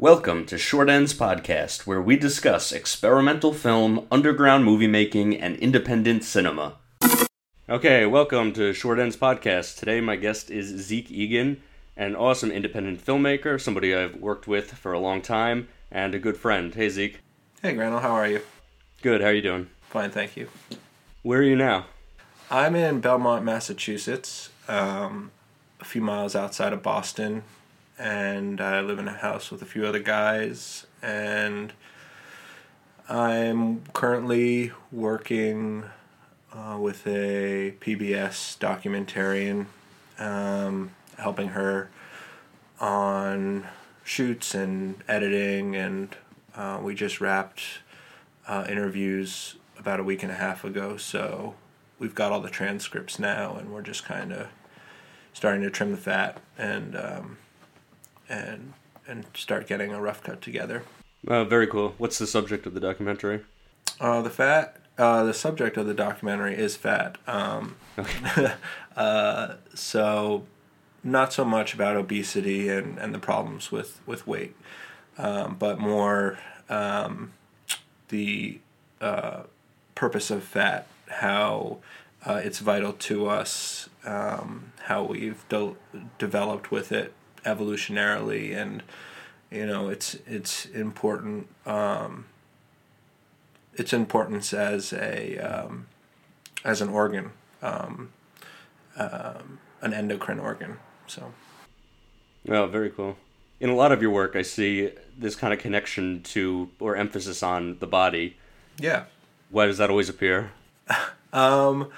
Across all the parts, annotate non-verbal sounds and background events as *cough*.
Welcome to Short Ends Podcast, where we discuss experimental film, underground movie making, and independent cinema. Okay, welcome to Short Ends Podcast. Today, my guest is Zeke Egan, an awesome independent filmmaker, somebody I've worked with for a long time, and a good friend. Hey, Zeke. Hey, Granel, how are you? Good, how are you doing? Fine, thank you. Where are you now? I'm in Belmont, Massachusetts, um, a few miles outside of Boston, and I live in a house with a few other guys, and I'm currently working uh, with a PBS documentarian, um, helping her on shoots and editing, and uh, we just wrapped uh, interviews about a week and a half ago, so we've got all the transcripts now, and we're just kind of starting to trim the fat and um, and and start getting a rough cut together. Uh, very cool. What's the subject of the documentary? Uh, the fat. Uh, the subject of the documentary is fat. Um, Okay. *laughs* uh, so, not so much about obesity and, and the problems with with weight, um, but more um, the uh, purpose of fat, how uh, it's vital to us, um, how we've de- developed with it evolutionarily, and you know it's it's important. Um, its importance as a um, as an organ, um, um, an endocrine organ. So Oh, very cool. In a lot of your work, I see this kind of connection to or emphasis on the body. yeah. Why does that always appear? *laughs* Um,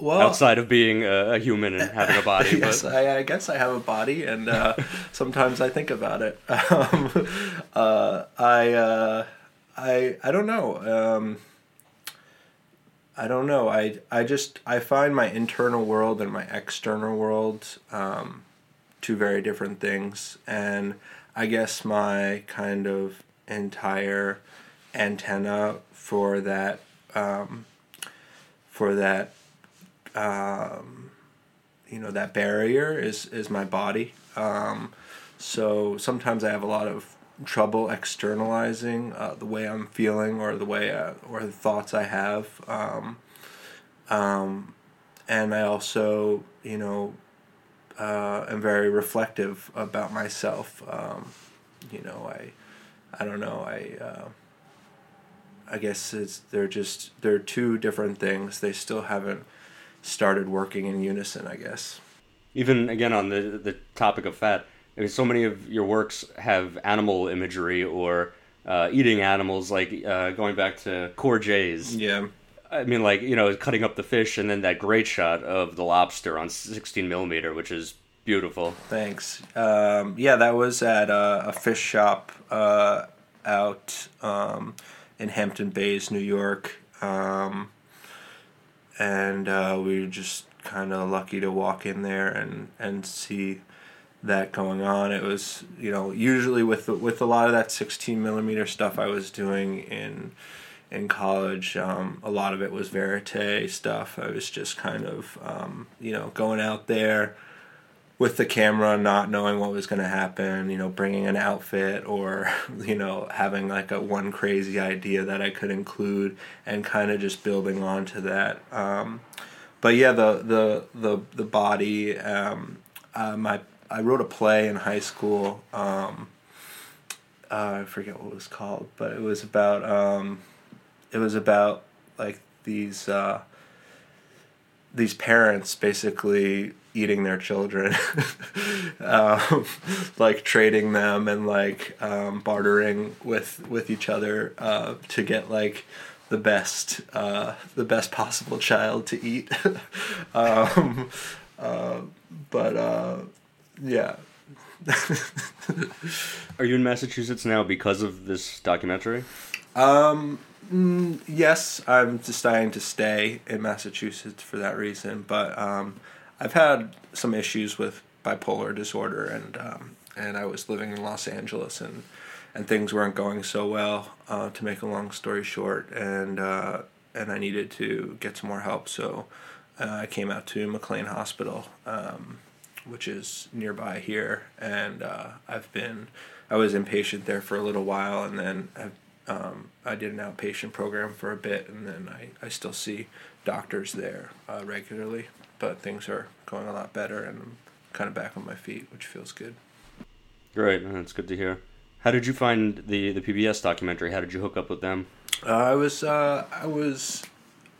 well, Outside of being a, a human and having a body, *laughs* yes, but I, I guess I have a body, and uh, *laughs* sometimes I think about it. *laughs* Um, uh, I, uh, I, I don't know. Um, I don't know. I, I just I find my internal world and my external world um, two very different things, and I guess my kind of entire antenna for that um, for that um, you know that barrier is is my body. Um, so sometimes i have a lot of trouble externalizing uh, the way i'm feeling or the way I, or the thoughts i have. Um, um, and i also you know uh, am very reflective about myself. Um, you know i i don't know i uh, I guess it's they're just they're two different things. They still haven't started working in unison. I guess. even again on the the topic of fat, I mean, so many of your works have animal imagery or uh, eating animals, like uh, going back to Core J's. Yeah. I mean, like you know, cutting up the fish, and then that great shot of the lobster on 16 millimeter, which is beautiful. Thanks. Um, yeah, that was at uh, a fish shop uh, out um, in Hampton Bays, New York, um, and uh, we were just kind of lucky to walk in there and and see that going on. It was you know usually with with a lot of that 16 millimeter stuff I was doing in in college, um, a lot of it was verite stuff. I was just kind of um, you know going out there with the camera not knowing what was going to happen you know bringing an outfit or *laughs* you know having like a one crazy idea that i could include and kind of just building onto that. Um, but yeah the the the, the body um, uh, my i wrote a play in high school um, uh, i forget what it was called but it was about um, it was about like these uh, these parents basically eating their children *laughs* um, like trading them and like um, bartering with with each other uh, to get like the best uh, the best possible child to eat *laughs* um, uh, but uh, yeah *laughs* Are you in Massachusetts now because of this documentary? Um, mm, yes, I'm deciding to stay in Massachusetts for that reason, but um, I've had some issues with bipolar disorder, and um, and I was living in Los Angeles, and and things weren't going so well. Uh, to make a long story short, and uh, and I needed to get some more help, so uh, I came out to McLean Hospital, um, which is nearby here, and uh, I've been I was inpatient there for a little while, and then I, um, I did an outpatient program for a bit, and then I, I still see doctors there uh, regularly. But things are going a lot better, and I'm kind of back on my feet, which feels good. Great, that's good to hear. How did you find the the PBS documentary? How did you hook up with them? Uh, I was uh, I was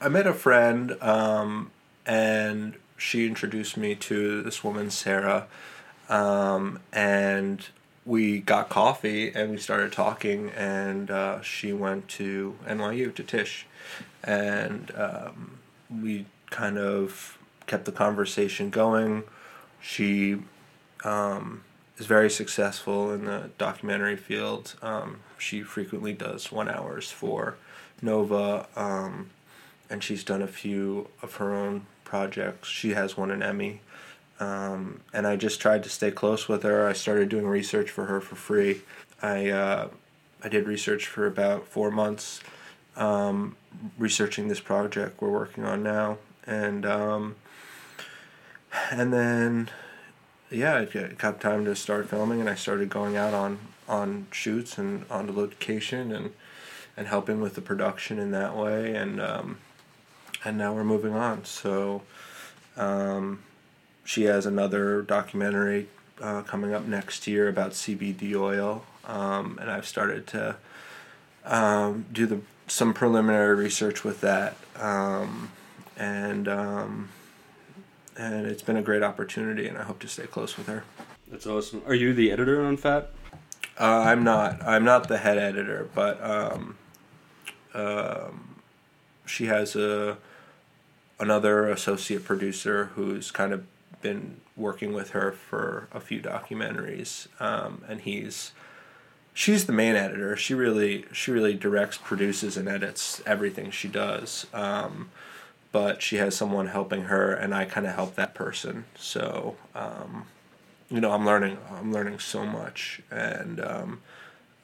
I met a friend, um, and she introduced me to this woman Sarah, um, and we got coffee and we started talking, and uh, she went to NYU to Tisch, and um, we kind of kept the conversation going. She um, is very successful in the documentary field. Um, she frequently does one hours for Nova, um, and she's done a few of her own projects. She has won an Emmy. Um, and I just tried to stay close with her. I started doing research for her for free. I uh, I did research for about four months, um, researching this project we're working on now, and um, and then yeah, it got time to start filming, and I started going out on on shoots and on the location and and helping with the production in that way, and um, and now we're moving on. So um, she has another documentary uh, coming up next year about CBD oil, um, and I've started to um, do the some preliminary research with that, um, and um, and it's been a great opportunity, and I hope to stay close with her. That's awesome. Are you the editor on Fat? Uh, I'm not. I'm not the head editor, but um, um, she has a another associate producer who's kind of been working with her for a few documentaries, um, and he's she's the main editor. She really she really directs, produces, and edits everything she does. Um, but she has someone helping her, and I kind of help that person. So, um, you know, I'm learning. I'm learning so much, and um,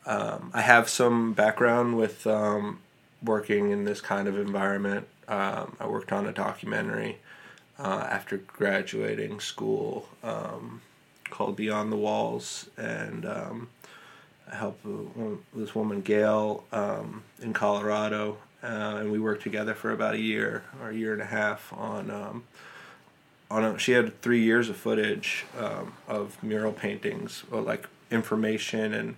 um, I have some background with um, working in this kind of environment. Um, I worked on a documentary uh, after graduating school um, called Beyond the Walls, and I helped this woman Gail in Colorado uh, and we worked together for about a year or a year and a half on um, on a, she had three years of footage um, of mural paintings, or like information and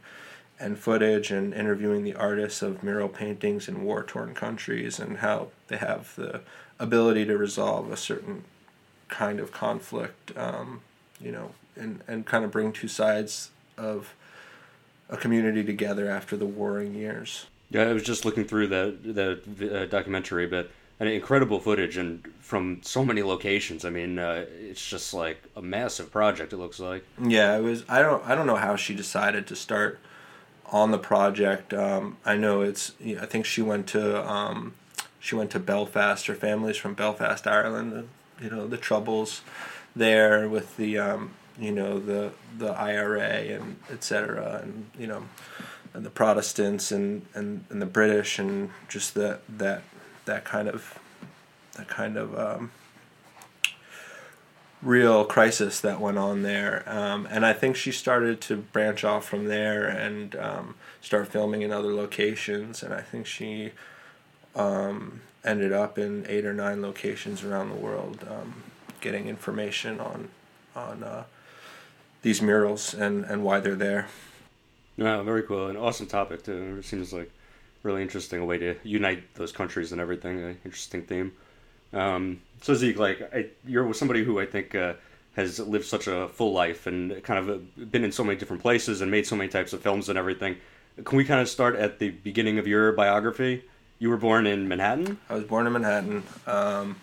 and footage and interviewing the artists of mural paintings in war torn countries and how they have the ability to resolve a certain kind of conflict, um, you know, and, and kind of bring two sides of a community together after the warring years. Yeah, I was just looking through the the uh, documentary, but incredible footage and from so many locations. I mean, uh, it's just like a massive project. It looks like. Yeah, it was. I don't. I don't know how she decided to start on the project. Um, I know it's. I think she went to. Um, she went to Belfast. Her family's from Belfast, Ireland. You know the troubles there with the. Um, you know the the IRA and etc. And you know and the Protestants and, and, and the British and just that that that kind of that kind of um, real crisis that went on there. Um, and I think she started to branch off from there and um, start filming in other locations. And I think she um, ended up in eight or nine locations around the world, um, getting information on on uh, these murals and, and why they're there. No, very cool. An awesome topic too. It seems like really interesting a way to unite those countries and everything. An interesting theme. Um, so Zeke, like I, you're somebody who I think uh, has lived such a full life and kind of uh, been in so many different places and made so many types of films and everything. Can we kind of start at the beginning of your biography? You were born in Manhattan. I was born in Manhattan. Um,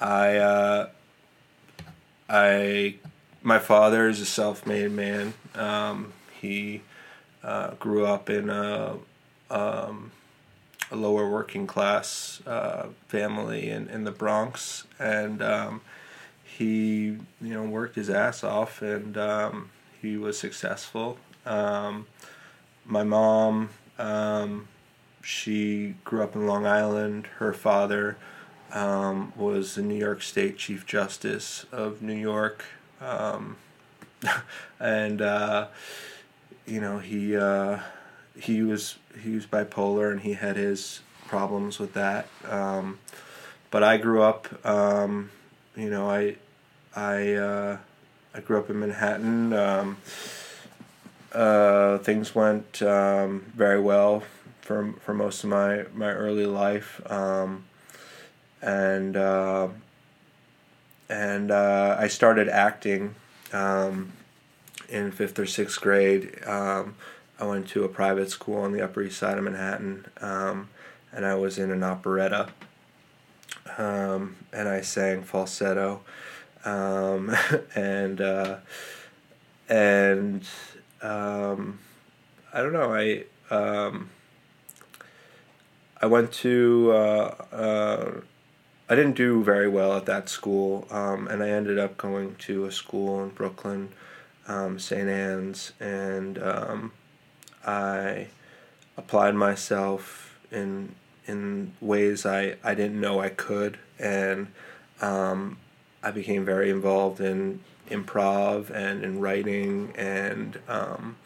I uh, I my father is a self-made man. Um, he uh, grew up in a, um, a lower working class uh, family in, in the Bronx, and um, he you know worked his ass off, and um, he was successful. Um, my mom, um, she grew up in Long Island. Her father um, was the New York State Chief Justice of New York, *laughs* and uh, you know, he uh, he was he was bipolar and he had his problems with that. Um, but I grew up, um, you know, I I uh, I grew up in Manhattan. Um, uh, things went um, very well for for most of my my early life, um, and uh, and uh, I started acting um, in fifth or sixth grade. Um, I went to a private school on the Upper East Side of Manhattan, um, and I was in an operetta, um, and I sang falsetto, um, *laughs* and uh, and um, I don't know. I um, I went to. Uh, uh, I didn't do very well at that school, um, and I ended up going to a school in Brooklyn, um, St. Anne's, and um, I applied myself in in ways I, I didn't know I could, and um, I became very involved in improv and in writing, and um,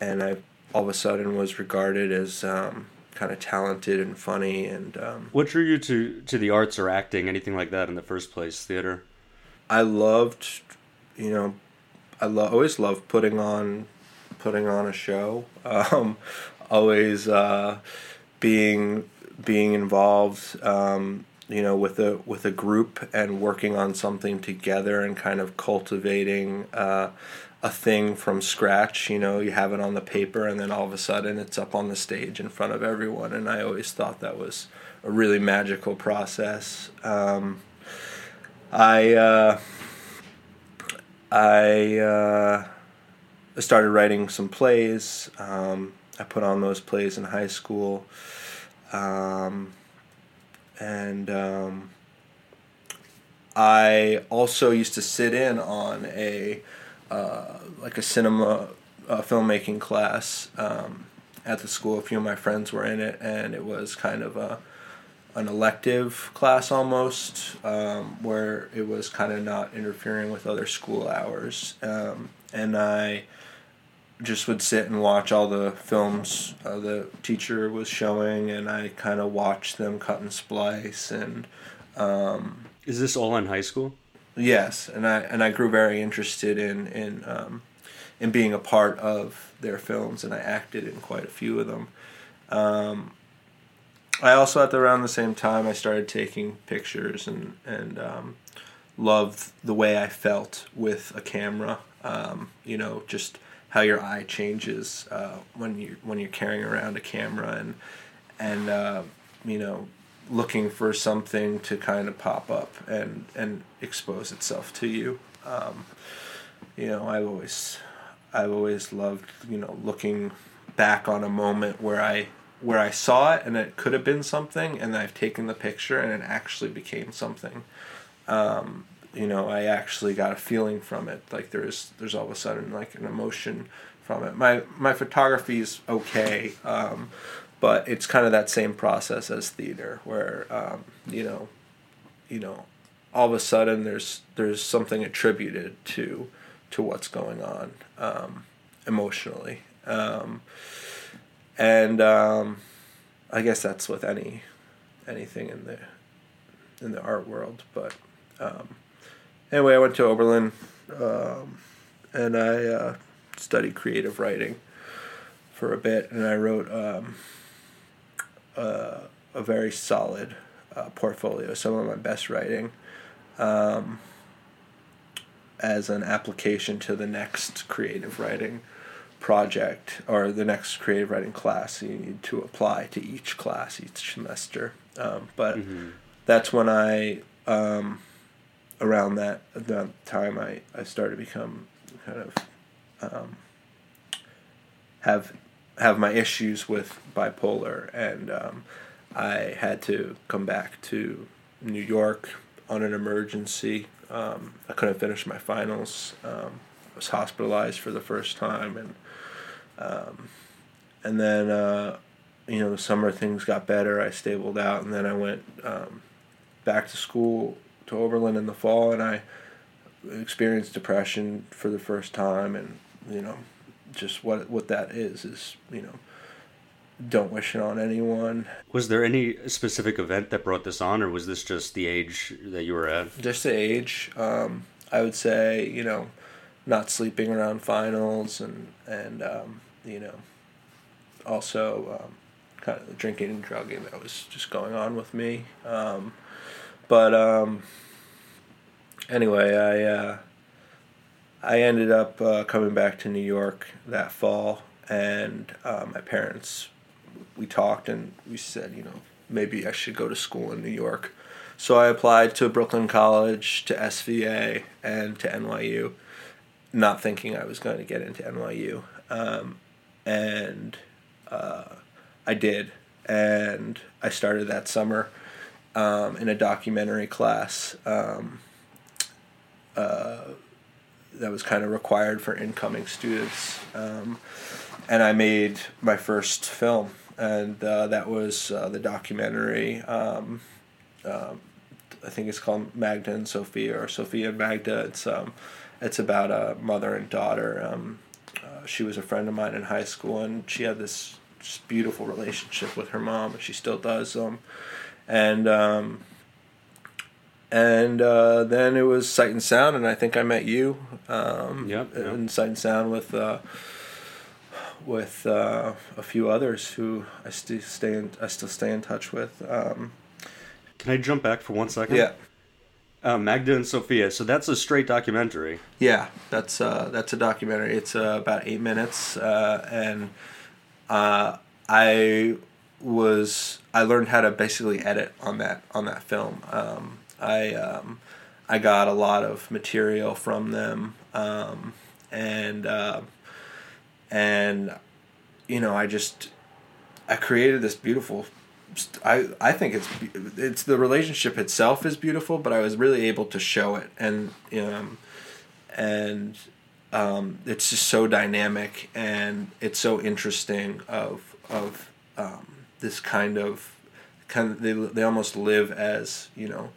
and I all of a sudden was regarded as um, kind of talented and funny. And um, what drew you to to the arts or acting, anything like that, in the first place? Theater. I loved, you know, I lo- always love putting on putting on a show. Um, always uh, being being involved. Um, you know, with a with a group and working on something together and kind of cultivating uh, a thing from scratch. You know, you have it on the paper and then all of a sudden it's up on the stage in front of everyone. And I always thought that was a really magical process. Um, I uh, I uh, started writing some plays. Um, I put on those plays in high school. Um, and um, I also used to sit in on a uh, like a cinema uh, filmmaking class um, at the school. A few of my friends were in it, and it was kind of a an elective class almost, um, where it was kind of not interfering with other school hours. Um, and I just would sit and watch all the films uh, the teacher was showing, and I kind of watched them cut and splice. And um, is this all in high school? Yes, and I and I grew very interested in in um, in being a part of their films, and I acted in quite a few of them. Um, I also at the, around the same time I started taking pictures and and um, loved the way I felt with a camera. Um, you know, just how your eye changes uh, when you when you're carrying around a camera and and uh, you know looking for something to kind of pop up and and expose itself to you. Um, you know, I've always I've always loved you know looking back on a moment where I where I saw it and it could have been something, and I've taken the picture and it actually became something. Um, you know, I actually got a feeling from it. Like there's there's all of a sudden like an emotion from it. My my photography is okay, um, but it's kind of that same process as theater, where um, you know, you know, all of a sudden there's there's something attributed to to what's going on um, emotionally, um, and um, I guess that's with any anything in the in the art world, but. Um, anyway, I went to Oberlin, um, and I uh, studied creative writing for a bit, and I wrote um, uh, a very solid uh, portfolio, some of my best writing, um, as an application to the next creative writing project or the next creative writing class. You need to apply to each class each semester, um, but mm-hmm. that's when I um, around that that time I, I started to become kind of um, have have my issues with bipolar and um, I had to come back to New York on an emergency. Um, I couldn't finish my finals. Um, I was hospitalized for the first time and um, and then uh, you know the summer things got better. I stabled out and then I went um, back to school to Oberlin in the fall, and I experienced depression for the first time, and you know, just what what that is is you know don't wish it on anyone. Was there any specific event that brought this on, or was this just the age that you were at? Just the age. Um, I would say you know, not sleeping around finals and and um, you know, also um, kind of the drinking and drugging that was just going on with me. Um, but um, anyway, I uh, I ended up uh, coming back to New York that fall, and uh, my parents we talked and we said, you know, maybe I should go to school in New York. So I applied to Brooklyn College, to SVA, and to NYU, not thinking I was going to get into NYU. Um, and uh, I did. And I started that summer um, in a documentary class um, uh, that was kind of required for incoming students. Um, and I made my first film and uh, that was uh, the documentary. Um, uh, I think it's called Magda and Sophia or Sophia and Magda. It's um, it's about a mother and daughter. She was a friend of mine in high school, and she had this just beautiful relationship with her mom, and she still does. Um, and um, and uh, then it was Sight and Sound, and I think I met you. Um, yep, yep. In Sight and Sound with uh, with uh, a few others who I still stay in, I still stay in touch with. Um, Can I jump back for one second? Yeah. Uh, Magda and Sophia. So that's a straight documentary. Yeah, that's uh, that's a documentary. It's uh, about eight minutes, uh, and uh, I was I learned how to basically edit on that on that film. Um, I um, I got a lot of material from them, um, and uh, and you know I just I created this beautiful. I I think it's it's the relationship itself is beautiful, but I was really able to show it, and and um, it's just so dynamic and it's so interesting of of um, this kind of kind of they they almost live as you know,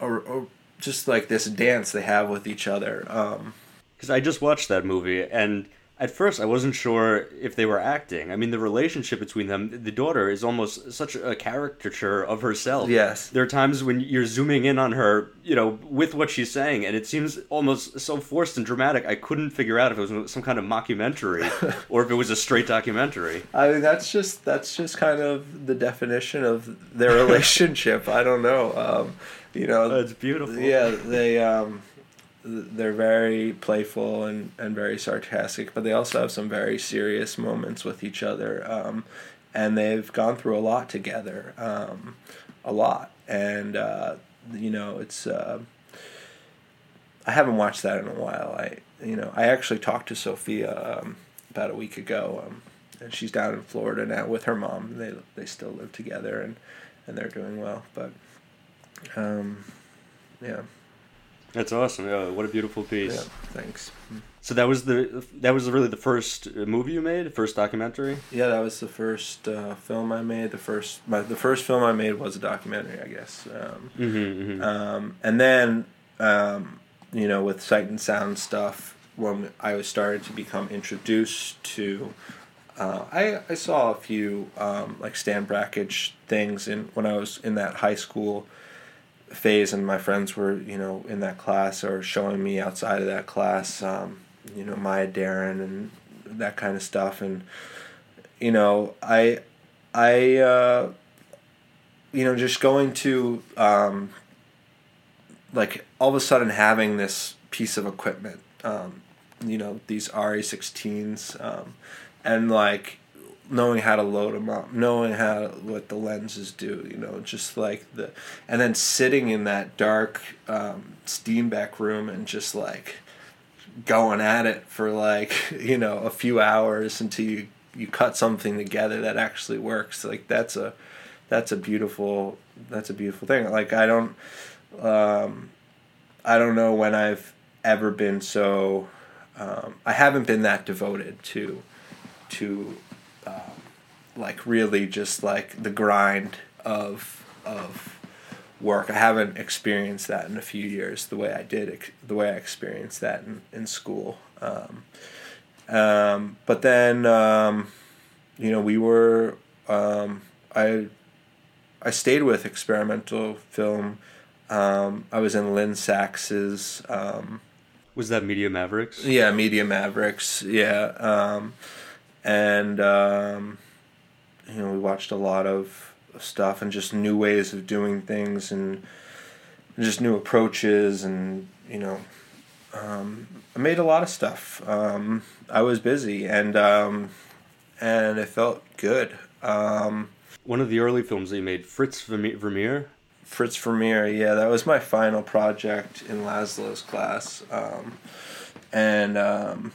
or, or just like this dance they have with each other. Because um, I just watched that movie and at first I wasn't sure if they were acting. I mean, the relationship between them, the daughter is almost such a caricature of herself. Yes. There are times when you're zooming in on her, you know, with what she's saying, and it seems almost so forced and dramatic. I couldn't figure out if it was some kind of mockumentary *laughs* or if it was a straight documentary. I mean, that's just that's just kind of the definition of their *laughs* relationship. I don't know. Um, you know, it's beautiful. Yeah, they. Um, they're very playful and, and very sarcastic, but they also have some very serious moments with each other. Um, and they've gone through a lot together, um, a lot. And, uh, you know, it's, uh, I haven't watched that in a while. I, you know, I actually talked to Sophia um, about a week ago, um, and she's down in Florida now with her mom. They, they still live together and, and they're doing well. But, um, yeah. That's awesome. Yeah, what a beautiful piece. Yeah, thanks. So that was the that was really the first movie you made, the first documentary. Yeah, that was the first uh, film I made. The first my the first film I made was a documentary, I guess. Um, mm-hmm, mm-hmm. Um, and then um, you know with sight and sound stuff, when I was starting to become introduced to. Uh, I, I saw a few um, like Stan Brakhage things in when I was in that high school phase and my friends were you know in that class or showing me outside of that class um, you know Maya Deren and that kind of stuff. And you know I I uh, you know just going to um, like all of a sudden having this piece of equipment um, you know these Arri 16s um, and like knowing how to load them up, knowing how what the lenses do, you know, just like the, and then sitting in that dark um, Steenbeck room and just like going at it for like *laughs* you know a few hours until you you cut something together that actually works. Like that's a that's a beautiful that's a beautiful thing. Like I don't um, I don't know when I've ever been so um, I haven't been that devoted to to um, like really just like the grind of of work. I haven't experienced that in a few years the way I did the way I experienced that in, in school. Um, Um, but then, um, you know, we were um, I I stayed with experimental film. Um, I was in Lynn Sachs's. Um, Was that Media Mavericks? yeah, Media Mavericks. Yeah, um, and um, you know we watched a lot of stuff and just new ways of doing things and just new approaches and you know um, I made a lot of stuff. Um, I was busy and um, and it felt good. Um, One of the early films that you made, Fritz Vermeer. Fritz Vermeer, yeah, that was my final project in Laszlo's class. Um, and um,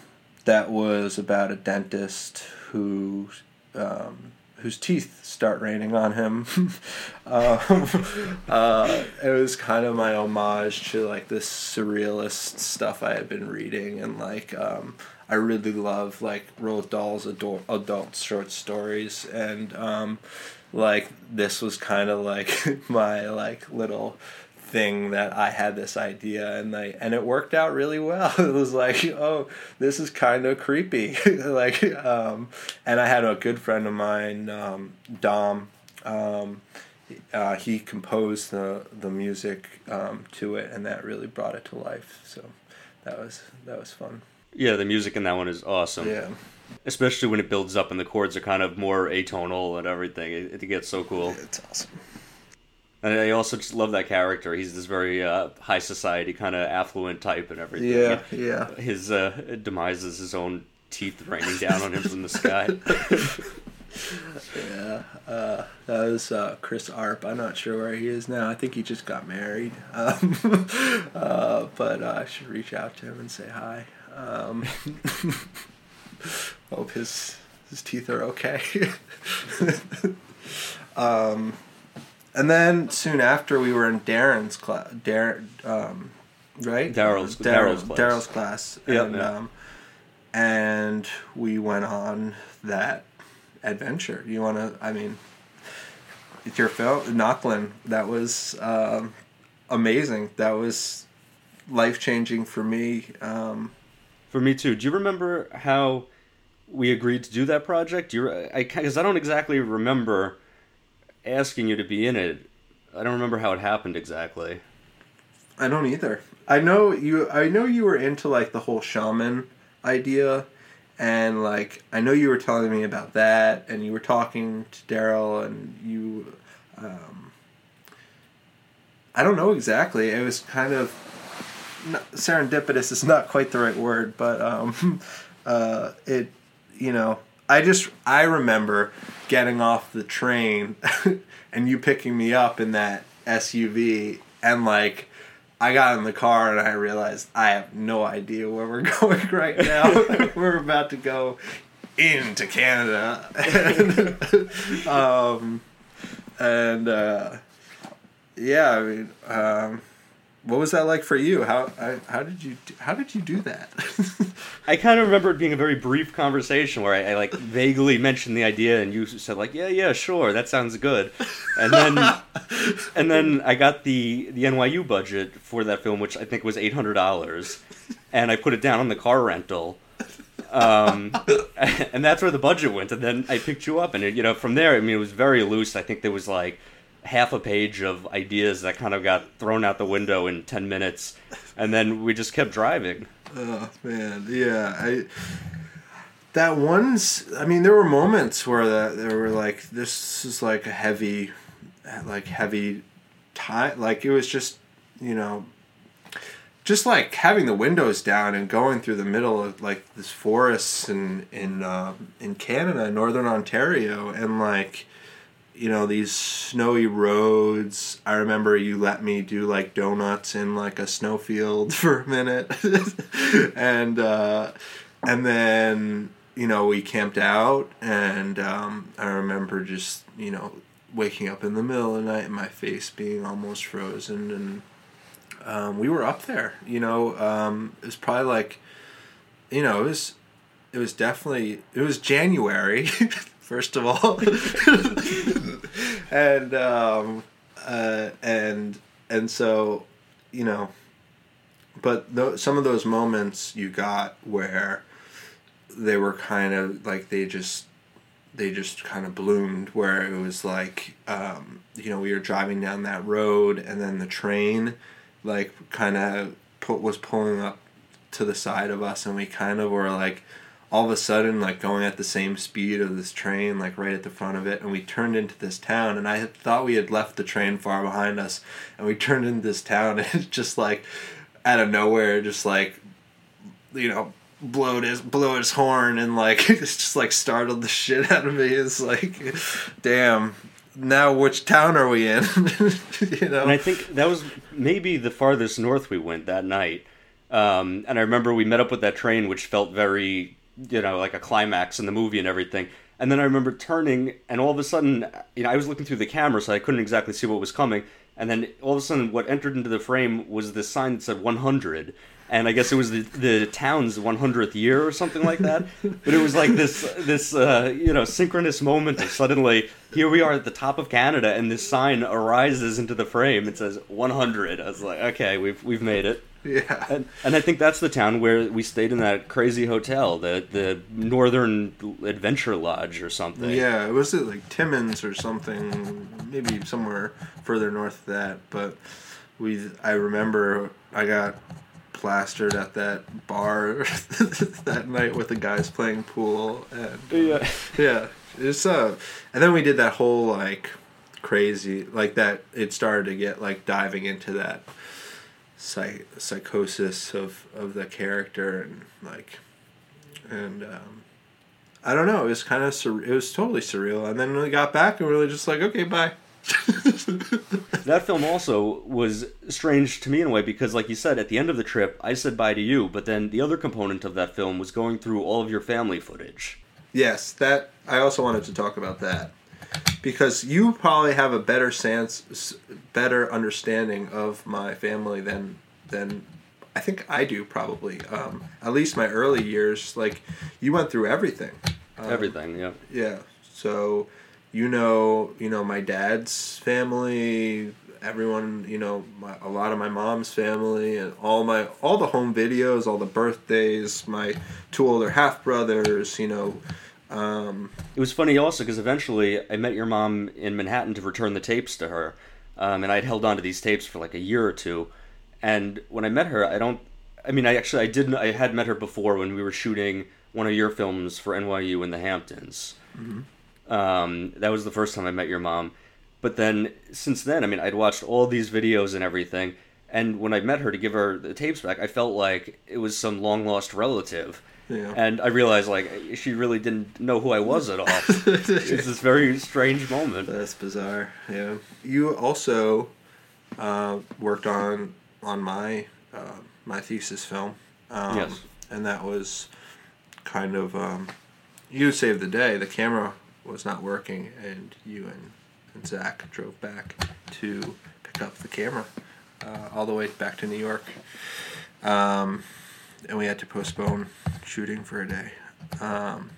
that was about a dentist who um, whose teeth start raining on him. um, *laughs* uh, it was kind of my homage to like this surrealist stuff I had been reading, and like um, I really love like Roald Dahl's adult, adult short stories, and um, like this was kind of like *laughs* my like little thing that I had this idea and like and it worked out really well. *laughs* It was like, oh, this is kind of creepy. *laughs* like um and I had a good friend of mine, um, Dom, um, uh, he composed the the music um, to it and that really brought it to life. So that was that was fun. Yeah, the music in that one is awesome. Yeah. Especially when it builds up and the chords are kind of more atonal and everything. It, it gets so cool. It's awesome. And I also just love that character. He's this very uh, high society kind of affluent type and everything. Yeah, yeah. His uh, demise is his own teeth raining down on him from the sky. *laughs* Yeah, uh, that was uh, Chris Arp. I'm not sure where he is now. I think he just got married. *laughs* Um, uh, but uh, I should reach out to him and say hi. Um, *laughs* hope his his teeth are okay. um, and then soon after, we were in Darren's class. Darren, um, right? Daryl's- Daryl's class. Daryl's class. Yep, and, yeah. um, and we went on that adventure. You want to? I mean, it's your film, Knockland. That was um, amazing. That was life changing for me. Um, For me too. Do you remember how we agreed to do that project? Do you? I because I don't exactly remember asking you to be in it. I don't remember how it happened exactly. I don't either. I know you. I know you were into like the whole shaman idea, and like I know you were telling me about that, and you were talking to Daryl, and you. Um, I don't know exactly. It was kind of not, serendipitous. Is not quite the right word, but um, *laughs* uh, it. You know, I just I remember getting off the train, *laughs* and you picking me up in that SUV, and like. I got in the car and I realized I have no idea where we're *laughs* going right now. *laughs* we're about to go into Canada. and, um, and uh, yeah, I mean, um, what was that like for you? How I, how did you how did you do that? *laughs* I kind of remember it being a very brief conversation where I, I like vaguely mentioned the idea, and you said like, "Yeah, yeah, sure, that sounds good," and then *laughs* and then I got the the NYU budget for that film, which I think was eight hundred dollars, and I put it down on the car rental. Um, *laughs* and that's where the budget went. And then I picked you up, and it, you know, from there, I mean, it was very loose. I think there was like half a page of ideas that kind of got thrown out the window in ten minutes, and then we just kept driving. Oh man, yeah. I that one's. I mean, there were moments where that there were like this is like a heavy, like heavy, time. Like it was just you know, just like having the windows down and going through the middle of like this forest in in uh, in Canada, northern Ontario, and like you know these snowy roads. I remember you let me do like donuts in like a snowfield *laughs* for a minute. *laughs* And uh and then you know we camped out and um i remember just you know waking up in the middle of the night and my face being almost frozen. And um, we were up there you know um it was probably like you know it was it was definitely it was january *laughs* first of all. *laughs* And um uh and and so you know but th- some of those moments you got where they were kind of like they just they just kind of bloomed where it was like um, you know we were driving down that road and then the train like kind of was pulling up to the side of us and we kind of were like all of a sudden like going at the same speed of this train like right at the front of it and we turned into this town and i thought we had left the train far behind us and we *laughs* turned into this town and it's just like out of nowhere just like you know blowed his blow his horn and like *laughs* it's just like startled the shit out of me. It's like damn now which town are we in? *laughs* You know? And I think that was maybe the farthest north we went that night. Um, and I remember we met up with that train, which felt very, you know, like a climax in the movie and everything. And then I remember turning, and all of a sudden, you know, I was looking through the camera, so I couldn't exactly see what was coming. And then all of a sudden, what entered into the frame was this sign that said 100. And I guess it was the, the town's 100th year or something like that. but it was like this, this uh, you know, synchronous moment of suddenly, here we are at the top of Canada, and this sign arises into the frame. It says 100. I was like, okay, we've, we've made it. Yeah And, and I think that's the town where we stayed in that crazy hotel, the the Northern Adventure Lodge or something. Yeah, it was it like Timmins or something, maybe somewhere further north of that. But we, I remember I got plastered at that bar *laughs* that night with the guys playing pool, and Yeah. yeah, it's uh, and then we did that whole like crazy like that. It started to get like diving into that psych- psychosis of of the character and like and um, I don't know. It was kind of sur- it was totally surreal. And then we got back, and we were just like, okay, bye. *laughs* That film also was strange to me in a way because, like you said, at the end of the trip, I said bye to you, but then the other component of that film was going through all of your family footage. yes, that I also wanted to talk about that because you probably have a better sense, better understanding of my family than than I think I do probably. Um, at least my early years, like you went through everything. Um, Everything, yeah. Yeah. So, you know, you know my dad's family, everyone, you know, my, a lot of my mom's family, and all my all the home videos, all the birthdays, my two older half brothers, you know. Um, It was funny also because eventually I met your mom in Manhattan to return the tapes to her, um, and I'd held on to these tapes for like a year or two. And when I met her, I don't. I mean, I actually I didn't. I had met her before when we were shooting one of your films for NYU in the Hamptons. Um, that was the first time I met your mom. But then since then, I mean, I'd watched all these videos and everything. And when I met her to give her the tapes back, I felt like it was some long lost relative. Yeah. And I realized like she really didn't know who I was at all. *laughs* it's this very strange moment. That's bizarre. Yeah. You also uh, worked on on my uh, my thesis film. Um, Yes. And that was kind of um, you saved the day. The camera was not working, and you and, and Zach drove back to pick up the camera uh, all the way back to New York. Um, and we had to postpone shooting for a day. Um,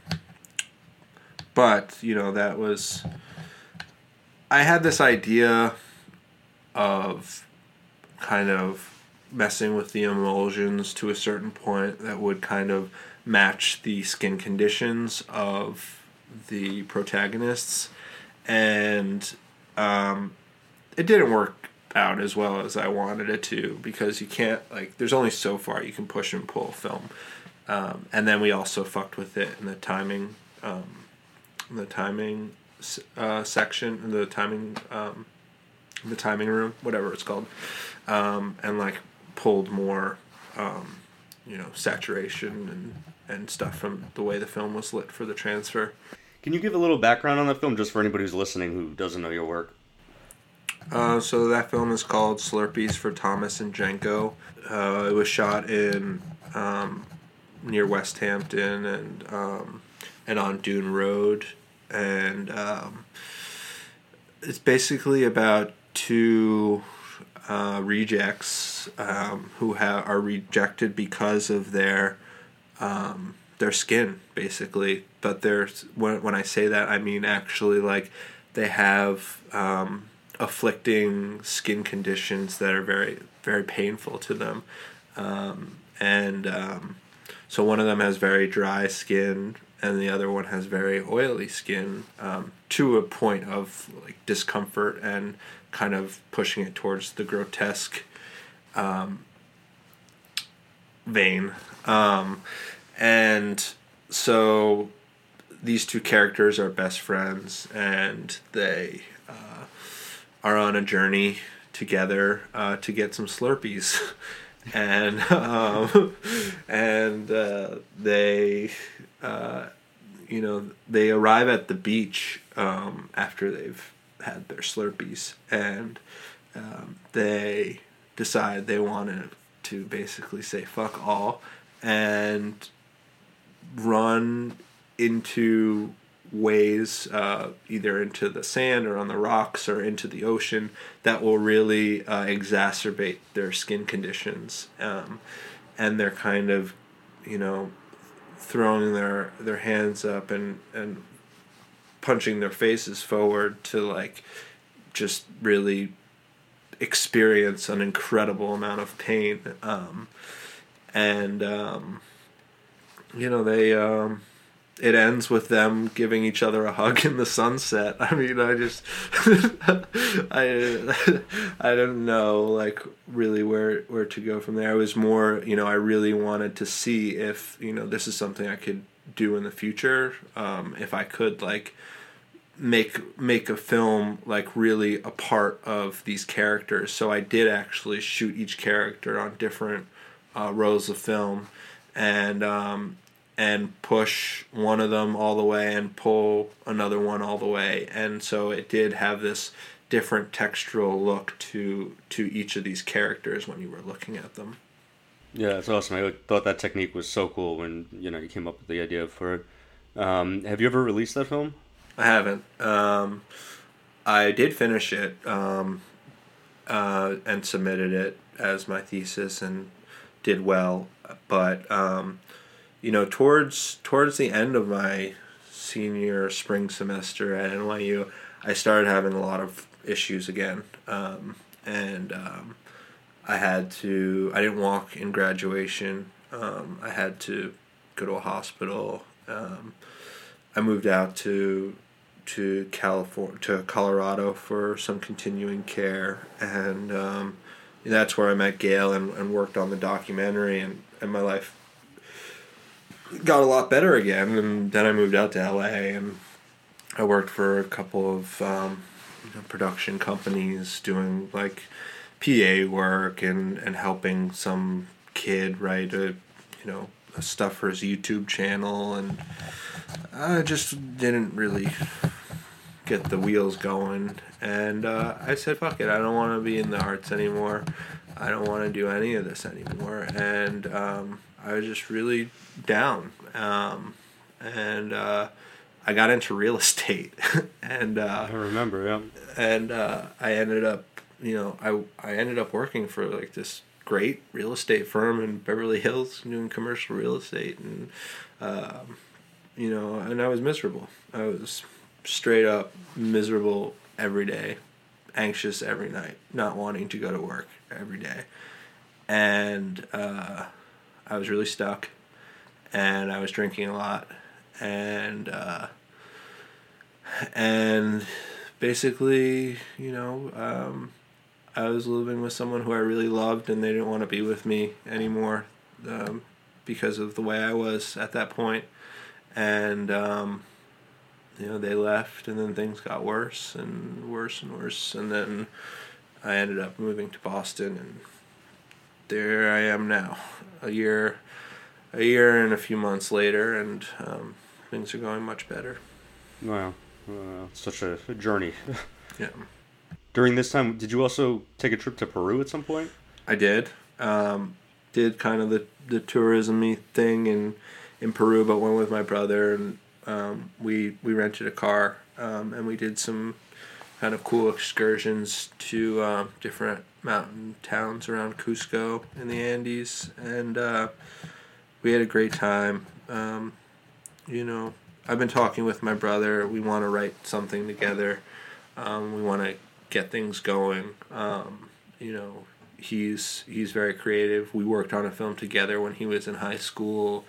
but you know that was I had this idea of kind of messing with the emulsions to a certain point that would kind of match the skin conditions of the protagonists and um, it didn't work out as well as I wanted it to because you can't like there's only so far you can push and pull film um, and then we also fucked with it in the timing um, the timing uh, section in the timing um, the timing room whatever it's called um, and like pulled more um, you know saturation and and stuff from the way the film was lit for the transfer Can you give a little background on the film just for anybody who's listening who doesn't know your work? Uh, so that film is called Slurpees for Thomas and Jenko. Uh, it was shot in um, near West Hampton and um, and on Dune Road, and um, it's basically about two uh, rejects um, who are rejected because of their um, their skin, basically. But there's when when I say that, I mean actually like they have um, afflicting skin conditions that are very very painful to them, um, and um, so one of them has very dry skin, and the other one has very oily skin, um, to a point of like discomfort and kind of pushing it towards the grotesque um, vein. Um, and so these two characters are best friends, and they are on a journey together uh, to get some Slurpees. *laughs* and um, and uh, they uh, you know they arrive at the beach um, after they've had their Slurpees and um, they decide they want to basically say fuck all and run into ways, uh, either into the sand or on the rocks or into the ocean, that will really uh, exacerbate their skin conditions. Um, and they're kind of, you know, throwing their their hands up and and punching their faces forward to like just really experience an incredible amount of pain um, and um, you know they um, it ends with them giving each other a hug in the sunset. *laughs* I mean, I just *laughs* I *laughs* I don't know like really where where to go from there. I was more, you know, I really wanted to see if, you know, this is something I could do in the future um, if I could like make make a film like really a part of these characters. So I did actually shoot each character on different uh, rows of film and um, and push one of them all the way and pull another one all the way. And so it did have this different textural look to to each of these characters when you were looking at them. Yeah, it's awesome. I thought that technique was so cool when you know you came up with the idea for it. Um, have you ever released that film? I haven't. Um, I did finish it um, uh, and submitted it as my thesis and did well, but um, you know, towards towards the end of my senior spring semester at NYU, I started having a lot of issues again, um, and um, I had to. I didn't walk in graduation. Um, I had to go to a hospital. Um, I moved out to to California to Colorado for some continuing care, and um, that's where I met Gail and, and worked on the documentary, and, and my life got a lot better again. And then I moved out to LA and I worked for a couple of um, you know, production companies doing like PA work and, and helping some kid write a you know a stuff for his YouTube channel and I just didn't really get the wheels going and uh, I said fuck it I don't want to be in the arts anymore I don't want to do any of this anymore and um, I was just really down. Um, and uh, I got into real *laughs* estate, and uh, I remember, yeah. And uh, I ended up, you know, I I ended up working for like this great real estate firm in Beverly Hills doing commercial real estate, and um, you know, and I was miserable. I was straight up miserable every day, anxious every night, not wanting to go to work every day, and uh, I was really stuck, and I was drinking a lot, and uh, and basically, you know, um, I was living with someone who I really loved, and they didn't want to be with me anymore um, because of the way I was at that point, and um, you know they left, and then things got worse and worse and worse, and then I ended up moving to Boston and there I am now, a year, a year and a few months later, and um, things are going much better. Wow, such a, journey. *laughs* yeah. During this time, did you also take a trip to Peru at some point? I did. Um, did kind of the the tourismy thing in in Peru, but went with my brother and um, we we rented a car um, and we did some kind of cool excursions to uh, different mountain towns around Cusco in the Andes, and uh, we had a great time. Um, you know, I've been talking with my brother. We want to write something together. Um, we want to get things going. Um, you know, he's he's very creative. We worked on a film together when he was in high school,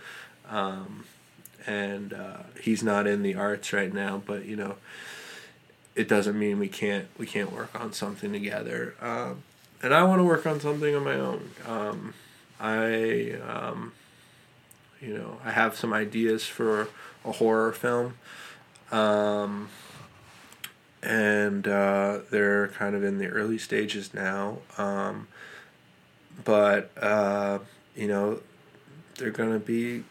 um, and uh, he's not in the arts right now. But you know, it doesn't mean we can't we can't work on something together. Um, and I want to work on something on my own. Um, I um, you know I have some ideas for a horror film. Um, and uh, they're kind of in the early stages now. Um, but uh, you know, they're gonna be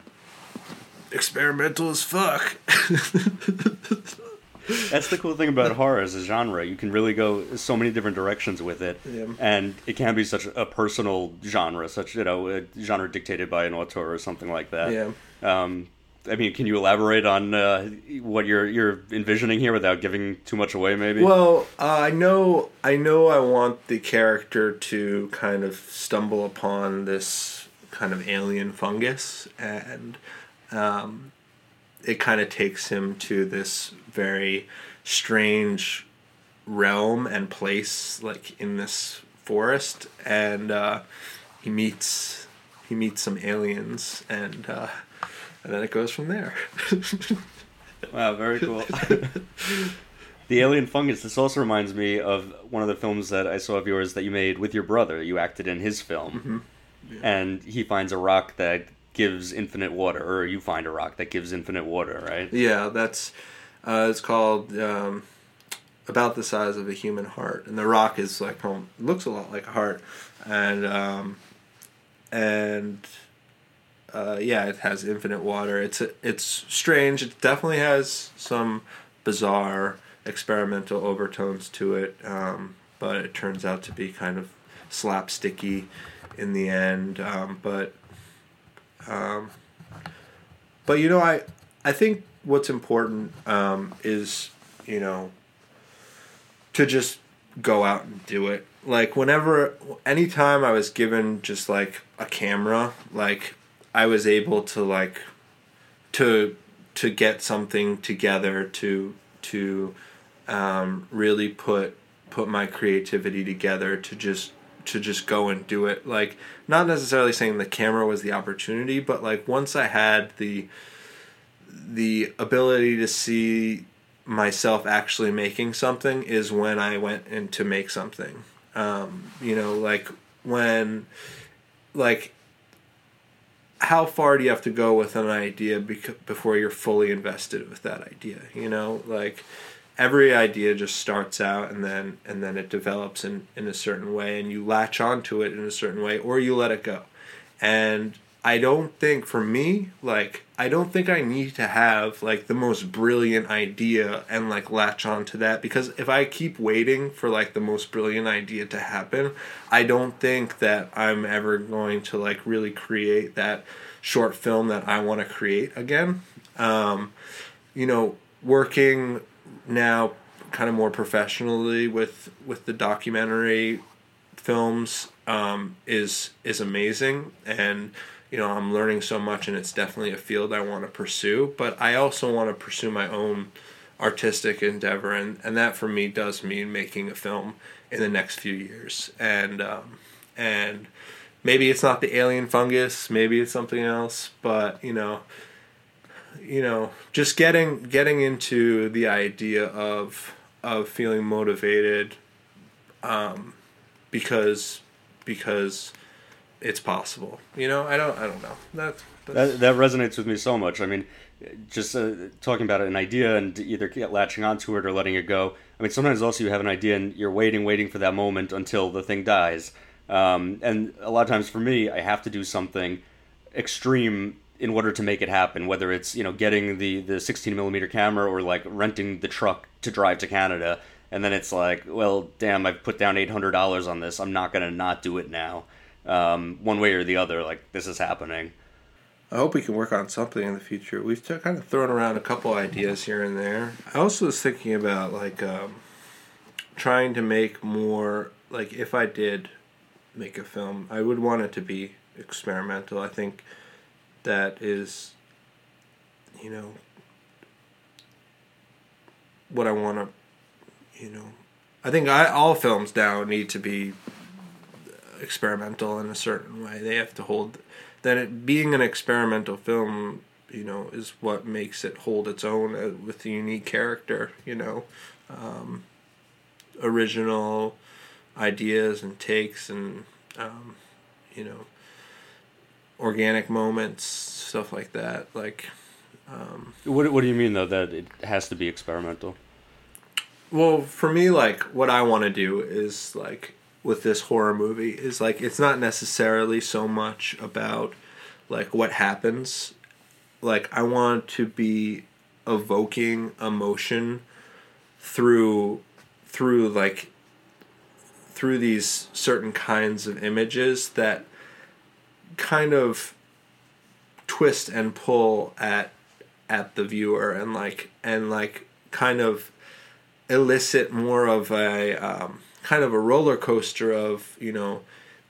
experimental as fuck. *laughs* That's the cool thing about horror as a genre. You can really go so many different directions with it, Yeah. and it can be such a personal genre, such you know, a genre dictated by an auteur or something like that. yeah. Um, I mean, can you elaborate on uh, what you're you're envisioning here without giving too much away? Maybe. Well, uh, I know, I know, I want the character to kind of stumble upon this kind of alien fungus, and um, it kind of takes him to this very strange realm and place, like in this forest, and uh, he meets he meets some aliens, and uh, and then it goes from there. *laughs* Wow, very cool. *laughs* the alien fungus. This also reminds me of one of the films that I saw of yours that you made with your brother. You acted in his film, and he finds a rock that gives infinite water, or you find a rock that gives infinite water, right? Yeah, that's uh, it's called um, about the size of a human heart, and the rock is like looks a lot like a heart, and um, and uh, yeah, it has infinite water. It's it's strange. It definitely has some bizarre experimental overtones to it, um, but it turns out to be kind of slapsticky in the end. Um, but um, but you know, I I think what's important um, is you know to just go out and do it. Like whenever, anytime I was given just like a camera, like I was able to like to to get something together to to um, really put put my creativity together to just to just go and do it like not necessarily saying the camera was the opportunity but like once i had the the ability to see myself actually making something is when i went in to make something. Um, you know like when like how far do you have to go with an idea before you're fully invested with that idea you know? Like every idea just starts out and then and then it develops in in a certain way and you latch onto it in a certain way or you let it go. And i don't think for me like i don't think i need to have like the most brilliant idea and like latch onto that. Because if i keep waiting for like the most brilliant idea to happen i don't think that i'm ever going to like really create that short film that i want to create again. Um you know working now kind of more professionally with with the documentary films um, is is amazing. And you know I'm learning so much and it's definitely a field I want to pursue but I also want to pursue my own artistic endeavor and and that for me does mean making a film in the next few years. And um, and maybe it's not the alien fungus maybe it's something else but you know you know just getting getting into the idea of of feeling motivated um because because it's possible you know i don't i don't know that That, that resonates with me so much. I mean, just uh, talking about an idea and either latching onto it or letting it go. I mean, sometimes also you have an idea and you're waiting, waiting for that moment until the thing dies. Um, and a lot of times for me, I have to do something extreme in order to make it happen. Whether it's you know getting the the 16 millimeter camera or like renting the truck to drive to Canada, and then it's like, well, damn, I've put down $800 on this. I'm not gonna not do it now. Um, one way or the other, like this is happening. I hope we can work on something in the future. We've t- kind of thrown around a couple ideas here and there. I also was thinking about like um, trying to make more like if I did make a film, I would want it to be experimental. I think that is, you know, what I want to, you know, I think I all films now need to be experimental in a certain way. They have to hold that it being an experimental film, you know, is what makes it hold its own uh, with a unique character. You know, um, original ideas and takes and um, you know organic moments, stuff like that. Like, um, what what do you mean though that it has to be experimental? well, for me, like what I want to do is like with this horror movie is like it's not necessarily so much about like what happens. Like I want to be evoking emotion through through like through these certain kinds of images that kind of twist and pull at at the viewer and like and like kind of elicit more of a um, kind of a roller coaster of you know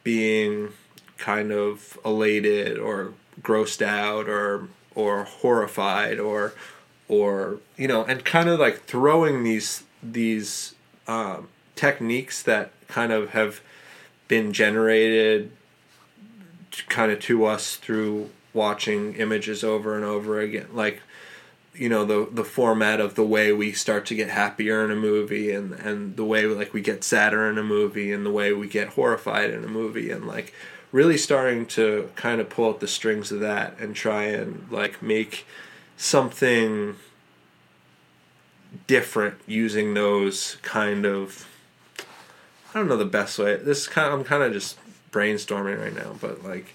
being kind of elated or grossed out or or horrified or or you know and kind of like throwing these these um, techniques that kind of have been generated kind of to us through watching images over and over again. Like you know the the format of the way we start to get happier in a movie and and the way like we get sadder in a movie and the way we get horrified in a movie and like really starting to kind of pull out the strings of that and try and like make something different using those kind of I don't know the best way. This is kind of, I'm kind of just brainstorming right now, but like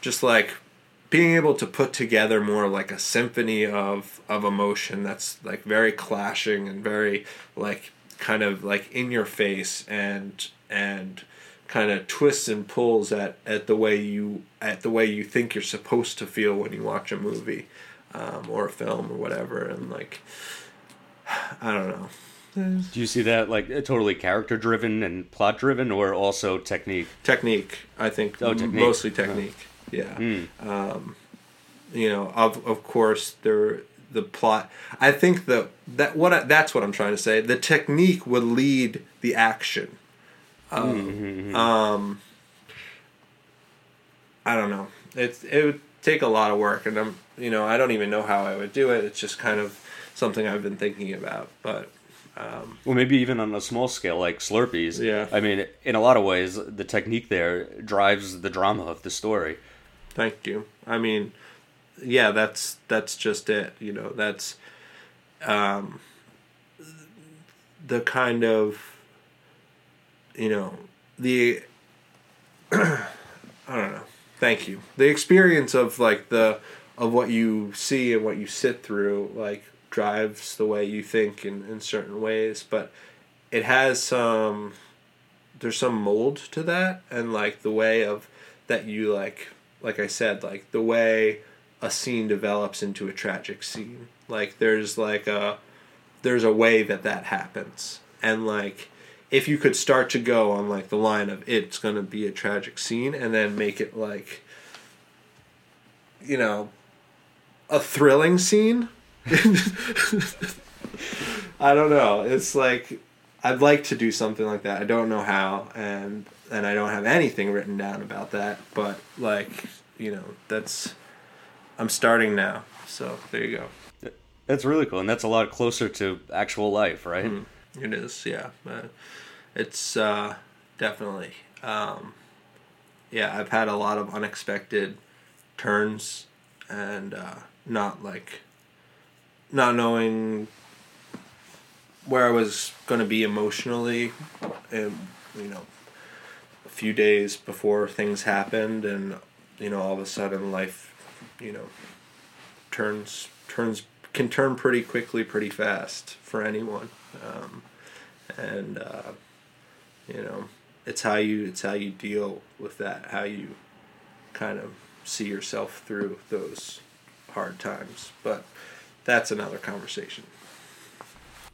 just like being able to put together more like a symphony of of emotion that's like very clashing and very like kind of like in your face and and kind of twists and pulls at at the way you at the way you think you're supposed to feel when you watch a movie um, or a film or whatever and like I don't know. Do you see that like totally character driven and plot driven, or also technique? Technique, I think. Oh, technique. Mostly technique. Yeah. Mm. Um, you know, of of course, there the plot. I think the that what I, that's what I'm trying to say. The technique would lead the action. Um, Mm-hmm. um, I don't know. It it would take a lot of work, and I'm you know I don't even know how I would do it. It's just kind of something I've been thinking about, but. Um, Well, maybe even on a small scale like Slurpees. Yeah. I mean, in a lot of ways, the technique there drives the drama of the story. Thank you. I mean, yeah, that's that's just it. You know, that's um, the kind of you know the *clears throat* I don't know. Thank you. The experience of like the of what you see and what you sit through like drives the way you think in, in certain ways, but it has some there's some mold to that and like the way of that you like like I said, like the way a scene develops into a tragic scene. Like there's like a there's a way that that happens. And like if you could start to go on like the line of it's to be a tragic scene and then make it like you know a thrilling scene. *laughs* I don't know. It's like I'd like to do something like that. I don't know how and and I don't have anything written down about that, but like, you know, that's I'm starting now. So, there you go. That's really cool, and that's a lot closer to actual life, right? Mm, it is, yeah. Uh, it's uh, definitely. Um, yeah, I've had a lot of unexpected turns and uh, not like not knowing where I was going to be emotionally, and you know, few days before things happened, and you know, all of a sudden life, you know, turns turns can turn pretty quickly, pretty fast for anyone, um, and uh, you know, it's how you it's how you deal with that, how you kind of see yourself through those hard times, but that's another conversation.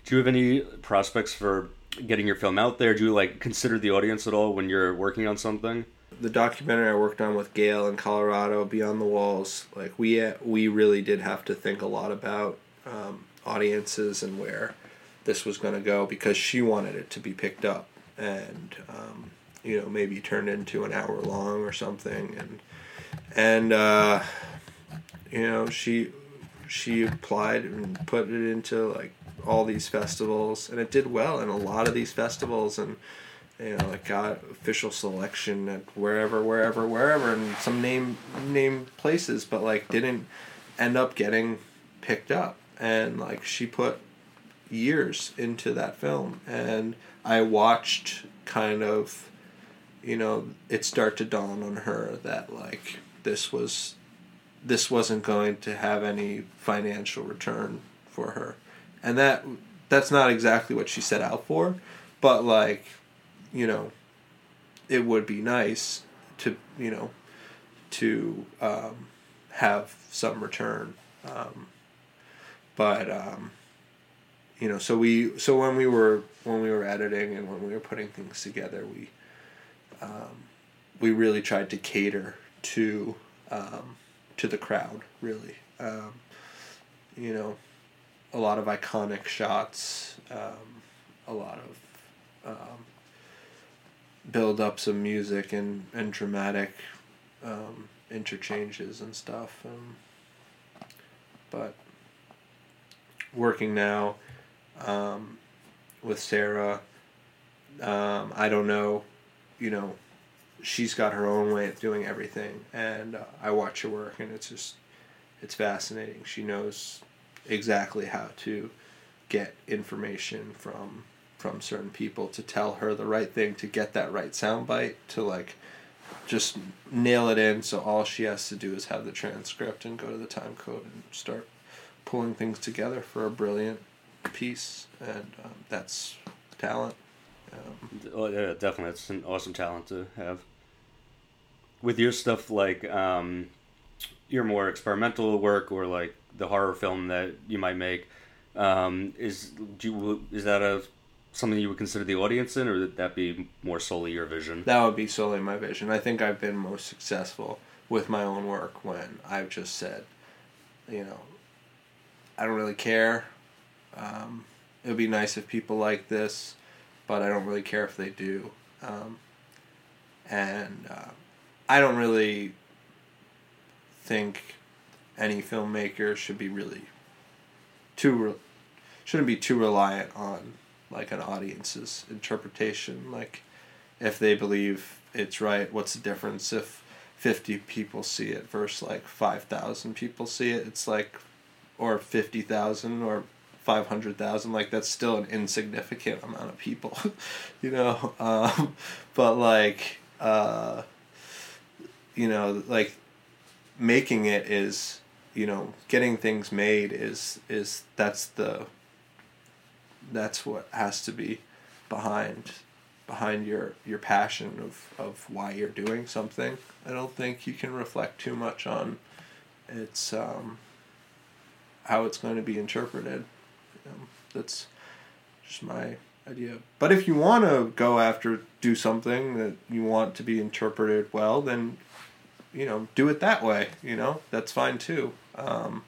Do you have any prospects for getting your film out there? Do you like consider the audience at all when you're working on something? the documentary I worked on with Gail in Colorado, Beyond the Walls, like we we really did have to think a lot about um, audiences and where this was going to go because she wanted it to be picked up, and um, you know maybe turned into an hour long or something and and uh, you know she she applied and put it into like all these festivals and it did well in a lot of these festivals and you know it got official selection at wherever wherever wherever and some name name places but like didn't end up getting picked up. And like she put years into that film and i watched kind of you know it start to dawn on her that like this was this wasn't going to have any financial return for her and that that's not exactly what she set out for but like you know it would be nice to you know to um, have some return um, but um, you know so we so when we were when we were editing and when we were putting things together we um, we really tried to cater to um, to the crowd really. Um, you know a lot of iconic shots um, a lot of um, build ups of music and and dramatic um, interchanges and stuff um, but working now um, with Sarah. Um, I don't know, you know, she's got her own way of doing everything, and uh, I watch her work, and it's just, it's fascinating. She knows exactly how to get information from from certain people to tell her the right thing to get that right soundbite to like just nail it in so all she has to do is have the transcript and go to the time code and start pulling things together for a brilliant piece, and um, that's talent. Um, oh yeah, definitely, it's an awesome talent to have. With your stuff like um, your more experimental work or like the horror film that you might make, um, is do you, is that a something you would consider the audience in, or would that be more solely your vision? That would be solely my vision. I think I've been most successful with my own work when I've just said, you know, I don't really care. Um, it would be nice if people like this, but I don't really care if they do. Um, and uh, I don't really think any filmmaker should be really too re- shouldn't be too reliant on like an audience's interpretation. Like, if they believe it's right, what's the difference if fifty people see it versus like five thousand people see it? It's like or 50,000 or 500,000 like that's still an insignificant amount of people *laughs* you know um, but like uh, you know like making it is you know getting things made is is that's the that's what has to be behind behind your your passion of of why you're doing something i don't think you can reflect too much on its um how it's going to be interpreted. Um, that's just my idea. But if you want to go after do something that you want to be interpreted well, then you know do it that way. You know that's fine too. Um,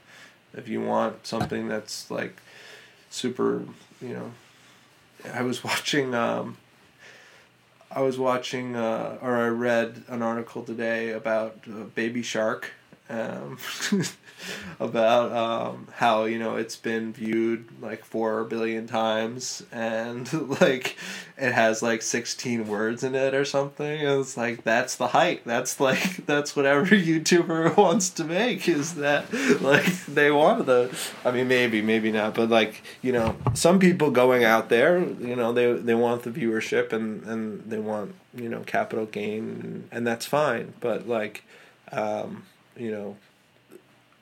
if you want something that's like super, you know, I was *laughs* watching. Um, I was watching, uh, or I read an article today about uh, Baby Shark. Um, *laughs* *laughs* about um, how you know it's been viewed like four billion times and *laughs* like it has like 16 words in it or something. And it's like that's the height. That's like *laughs* that's what every youtuber wants to make is that like they want the i mean maybe maybe not but like you know some people going out there you know they they want the viewership and and they want you know capital gain and, and that's fine. But like um, you know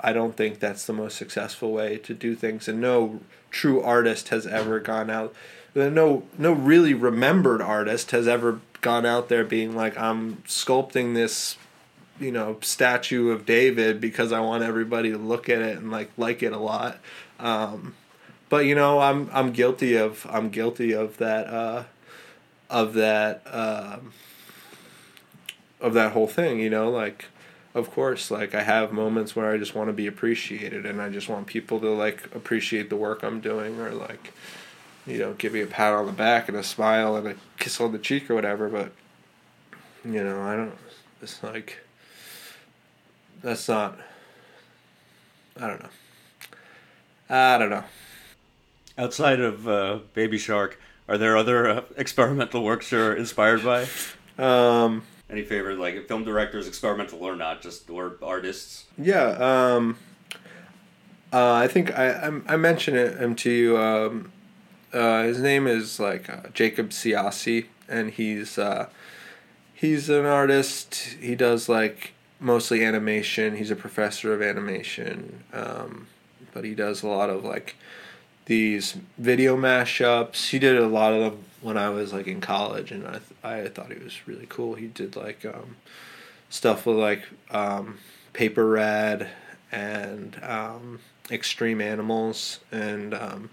I don't think that's the most successful way to do things, and no true artist has ever gone out. No, no really remembered artist has ever gone out there being like, I'm sculpting this, you know, statue of David because I want everybody to look at it and like like it a lot. Um, but you know, I'm I'm guilty of I'm guilty of that uh, of that uh, of that whole thing. You know, like of course like i have moments where i just want to be appreciated and i just want people to like appreciate the work i'm doing or like you know give me a pat on the back and a smile and a kiss on the cheek or whatever but you know, I don't. It's like that's not. I don't know. I don't know. Outside of uh, Baby Shark, are there other uh, experimental works you're inspired by? Um, Any favorite like film directors, experimental or not, just or artists? yeah. Um, uh, I think I I, I mentioned it him to you. Um, uh, his name is like uh, Jacob Ciocci, and he's uh, he's an artist. He does like mostly animation. He's a professor of animation, um, but he does a lot of like these video mashups. He did a lot of them when I was like in college, and I th- I thought he was really cool. He did like um, stuff with like um, Paper Rad and um, Extreme Animals, and um,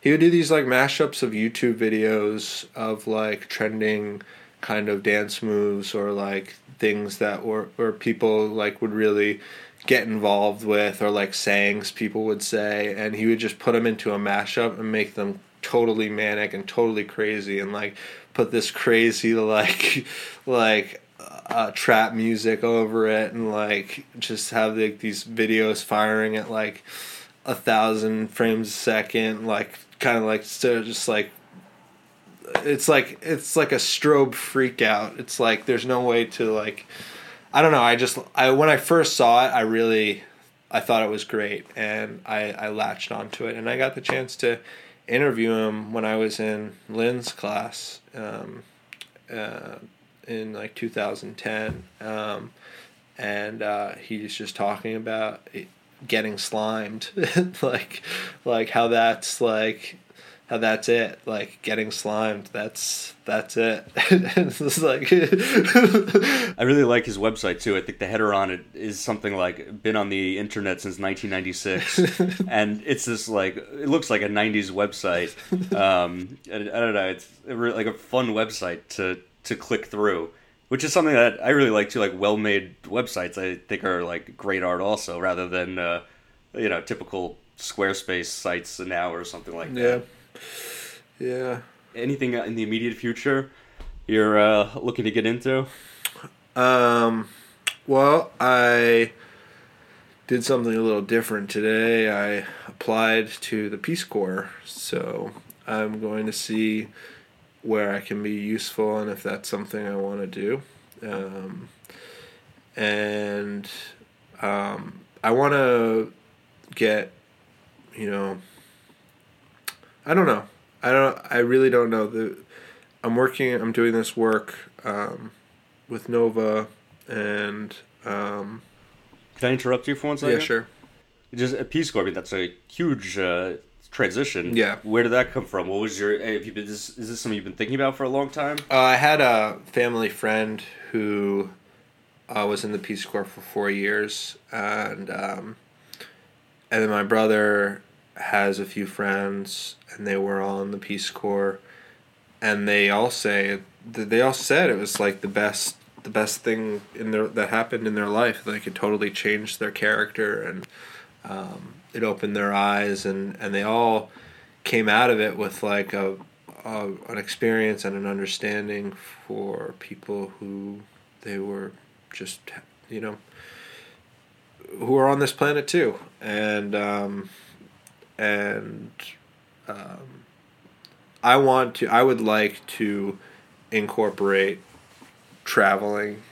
he would do these like mashups of YouTube videos of like trending kind of dance moves or like things that were or people like would really get involved with or like sayings people would say and he would just put them into a mashup and make them totally manic and totally crazy and like put this crazy like like uh, trap music over it and like just have like these videos firing at like a thousand frames a second like kind of like so just like it's like it's like a strobe freak out. It's like there's no way to like i don't know i just i when i first saw it i really i thought it was great and i i latched onto it and i got the chance to interview him when i was in lynn's class um, uh, in like 2010 um, and uh, he's just talking about it, getting slimed *laughs* like like how that's like how that's it like getting slimed that's that's it *laughs* it's like *laughs* I really like his website too. I think the header on it is something like been on the internet since 1996, *laughs* and it's this like it looks like a 90s website. Um, and I don't know, it's like a fun website to to click through, which is something that I really like too. Like well-made websites, I think are like great art also, rather than uh, you know typical Squarespace sites now or something like yeah that. Yeah Anything in the immediate future you're uh, looking to get into? Um, well, I did something a little different today. I applied to the Peace Corps, so I'm going to see where I can be useful and if that's something I want to do. Um, and um, I want to get, you know, I don't know. I don't. I really don't know. The I'm working. I'm doing this work um, with Nova, and um, Can I interrupt you for one second? yeah, sure. Just a Peace Corps. I mean, that's a huge uh, transition. Yeah. Where did that come from? What was your? Have you been? Is, is this something you've been thinking about for a long time? Uh, I had a family friend who uh, was in the Peace Corps for four years, and um, and then my brother has a few friends, and they were all in the Peace Corps, and they all say they all said it was like the best the best thing in their that happened in their life. Like it totally changed their character and um, it opened their eyes, and and they all came out of it with like a, a an experience and an understanding for people who they were just you know who are on this planet too and um, and um, I want to I would like to incorporate traveling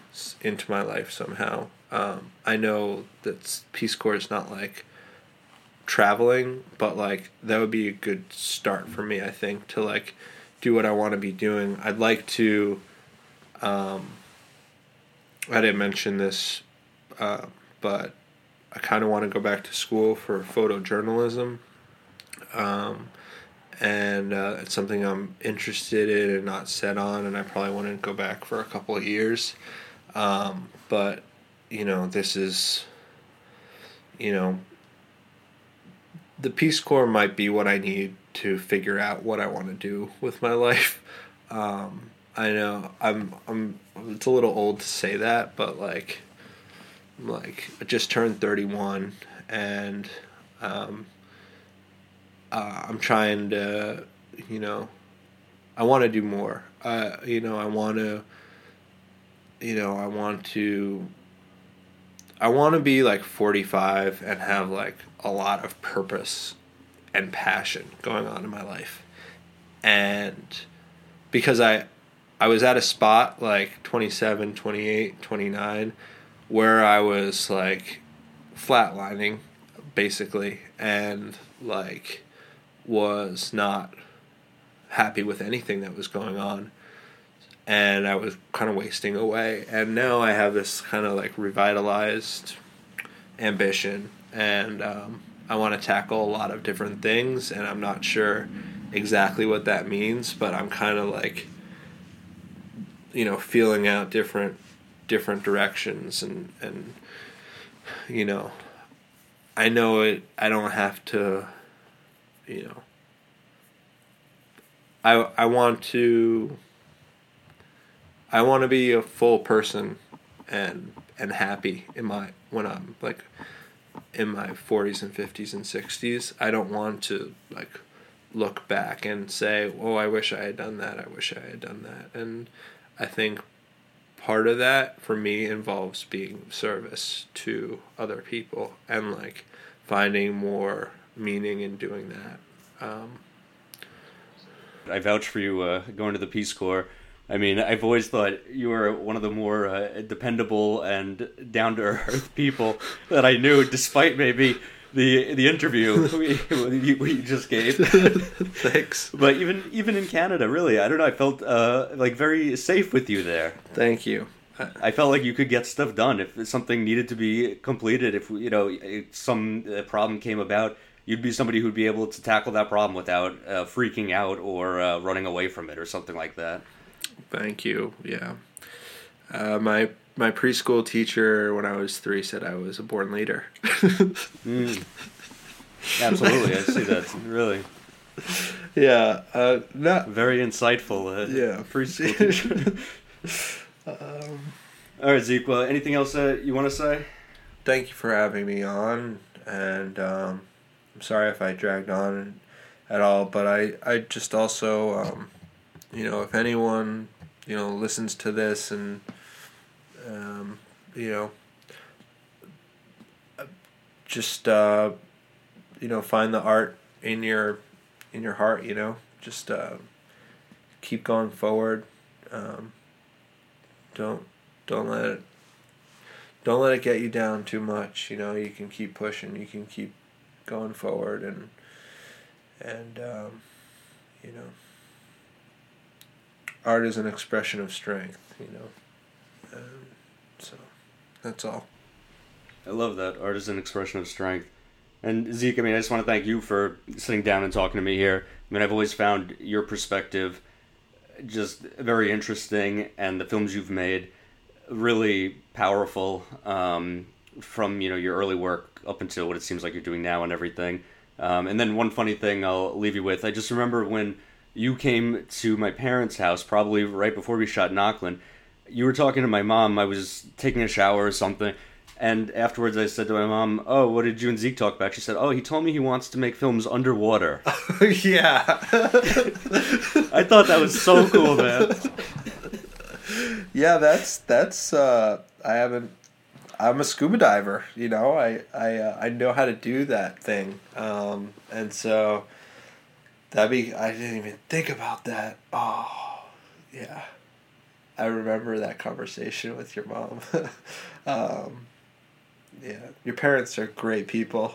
into my life somehow um, I know that Peace Corps is not like traveling, but like that would be a good start for me. I think to like do what I want to be doing. I'd like to. Um, I didn't mention this, uh, but I kind of want to go back to school for photojournalism. Um, and uh, it's something I'm interested in and not set on, and I probably to go back for a couple of years. Um, but you know, this is, you know, the Peace Corps might be what I need to figure out what I want to do with my *laughs* life. Um, I know I'm I'm it's a little old to say that, but like, I'm like I just turned thirty one, and um, uh, I'm trying to, you know, I want to do more. Uh, you know, I want to you know, I want to I want to be like 45 and have like a lot of purpose and passion going on in my life. And because I I was at a spot like 27, 28, 29 where I was like flatlining basically and like was not happy with anything that was going on. And I was kind of wasting away. And now I have this kind of like revitalized ambition, and um, I want to tackle a lot of different things, and I'm not sure exactly what that means, but I'm kind of like, you know, feeling out different different directions. And and you know I know it I don't have to you know I I want to I want to be a full person and and happy in my when I'm like in my 40s and 50s and 60s. I don't want to like look back and say, "Oh, I wish I had done that. I wish I had done that." And I think part of that for me involves being of service to other people and like finding more meaning in doing that. Um, I vouch for you uh, going to the Peace Corps. I mean, I've always thought you were one of the more uh, dependable and down to earth *laughs* people that I knew, despite maybe the the interview *laughs* we, we, just gave. *laughs* Thanks. But even even in Canada, really, I don't know. I felt uh, like very safe with you there. Thank you. I felt like you could get stuff done if something needed to be completed. If you know some uh, problem came about, you'd be somebody who'd be able to tackle that problem without uh, freaking out or uh, running away from it or something like that. Thank you. Yeah. Uh, my my preschool teacher when I was three said I was a born leader. mm. *laughs* Absolutely, I see that. Really. Yeah. Uh, not very insightful. Uh, yeah. Preschool teacher. *laughs* um, All right, Zeke. Well, anything else that you want to say? Thank you for having me on, and um, I'm sorry if I dragged on at all, but I I just also. Um, you know, if anyone, you know, listens to this and, um, you know, just, uh, you know, find the art in your, in your heart, you know, just, uh, keep going forward. Um, don't, don't let it, don't let it get you down too much. You know, you can keep pushing, you can keep going forward and, and, um, you know, art is an expression of strength, you know. Um, so that's all. I love that. Art is an expression of strength. And Zeke, I mean, I just want to thank you for sitting down and talking to me here. I mean, I've always found your perspective just very interesting, and the films you've made really powerful. Um, from you know your early work up until what it seems like you're doing now and everything. Um, and then one funny thing I'll leave you with. I just remember when you came to my parents' house probably right before we shot in Auckland. You were talking to my mom. I was taking a shower or something. And afterwards, I said to my mom, "Oh, what did you and Zeke talk about?" She said, "Oh, he told me he wants to make films underwater." *laughs* yeah, *laughs* I thought that was so cool, man. *laughs* Yeah, that's that's. Uh, I haven't. I'm a scuba diver. You know, I I uh, I know how to do that thing, um, and so That'd be. I didn't even think about that. Oh, yeah. I remember that conversation with your mom. *laughs* um, yeah, your parents are great people.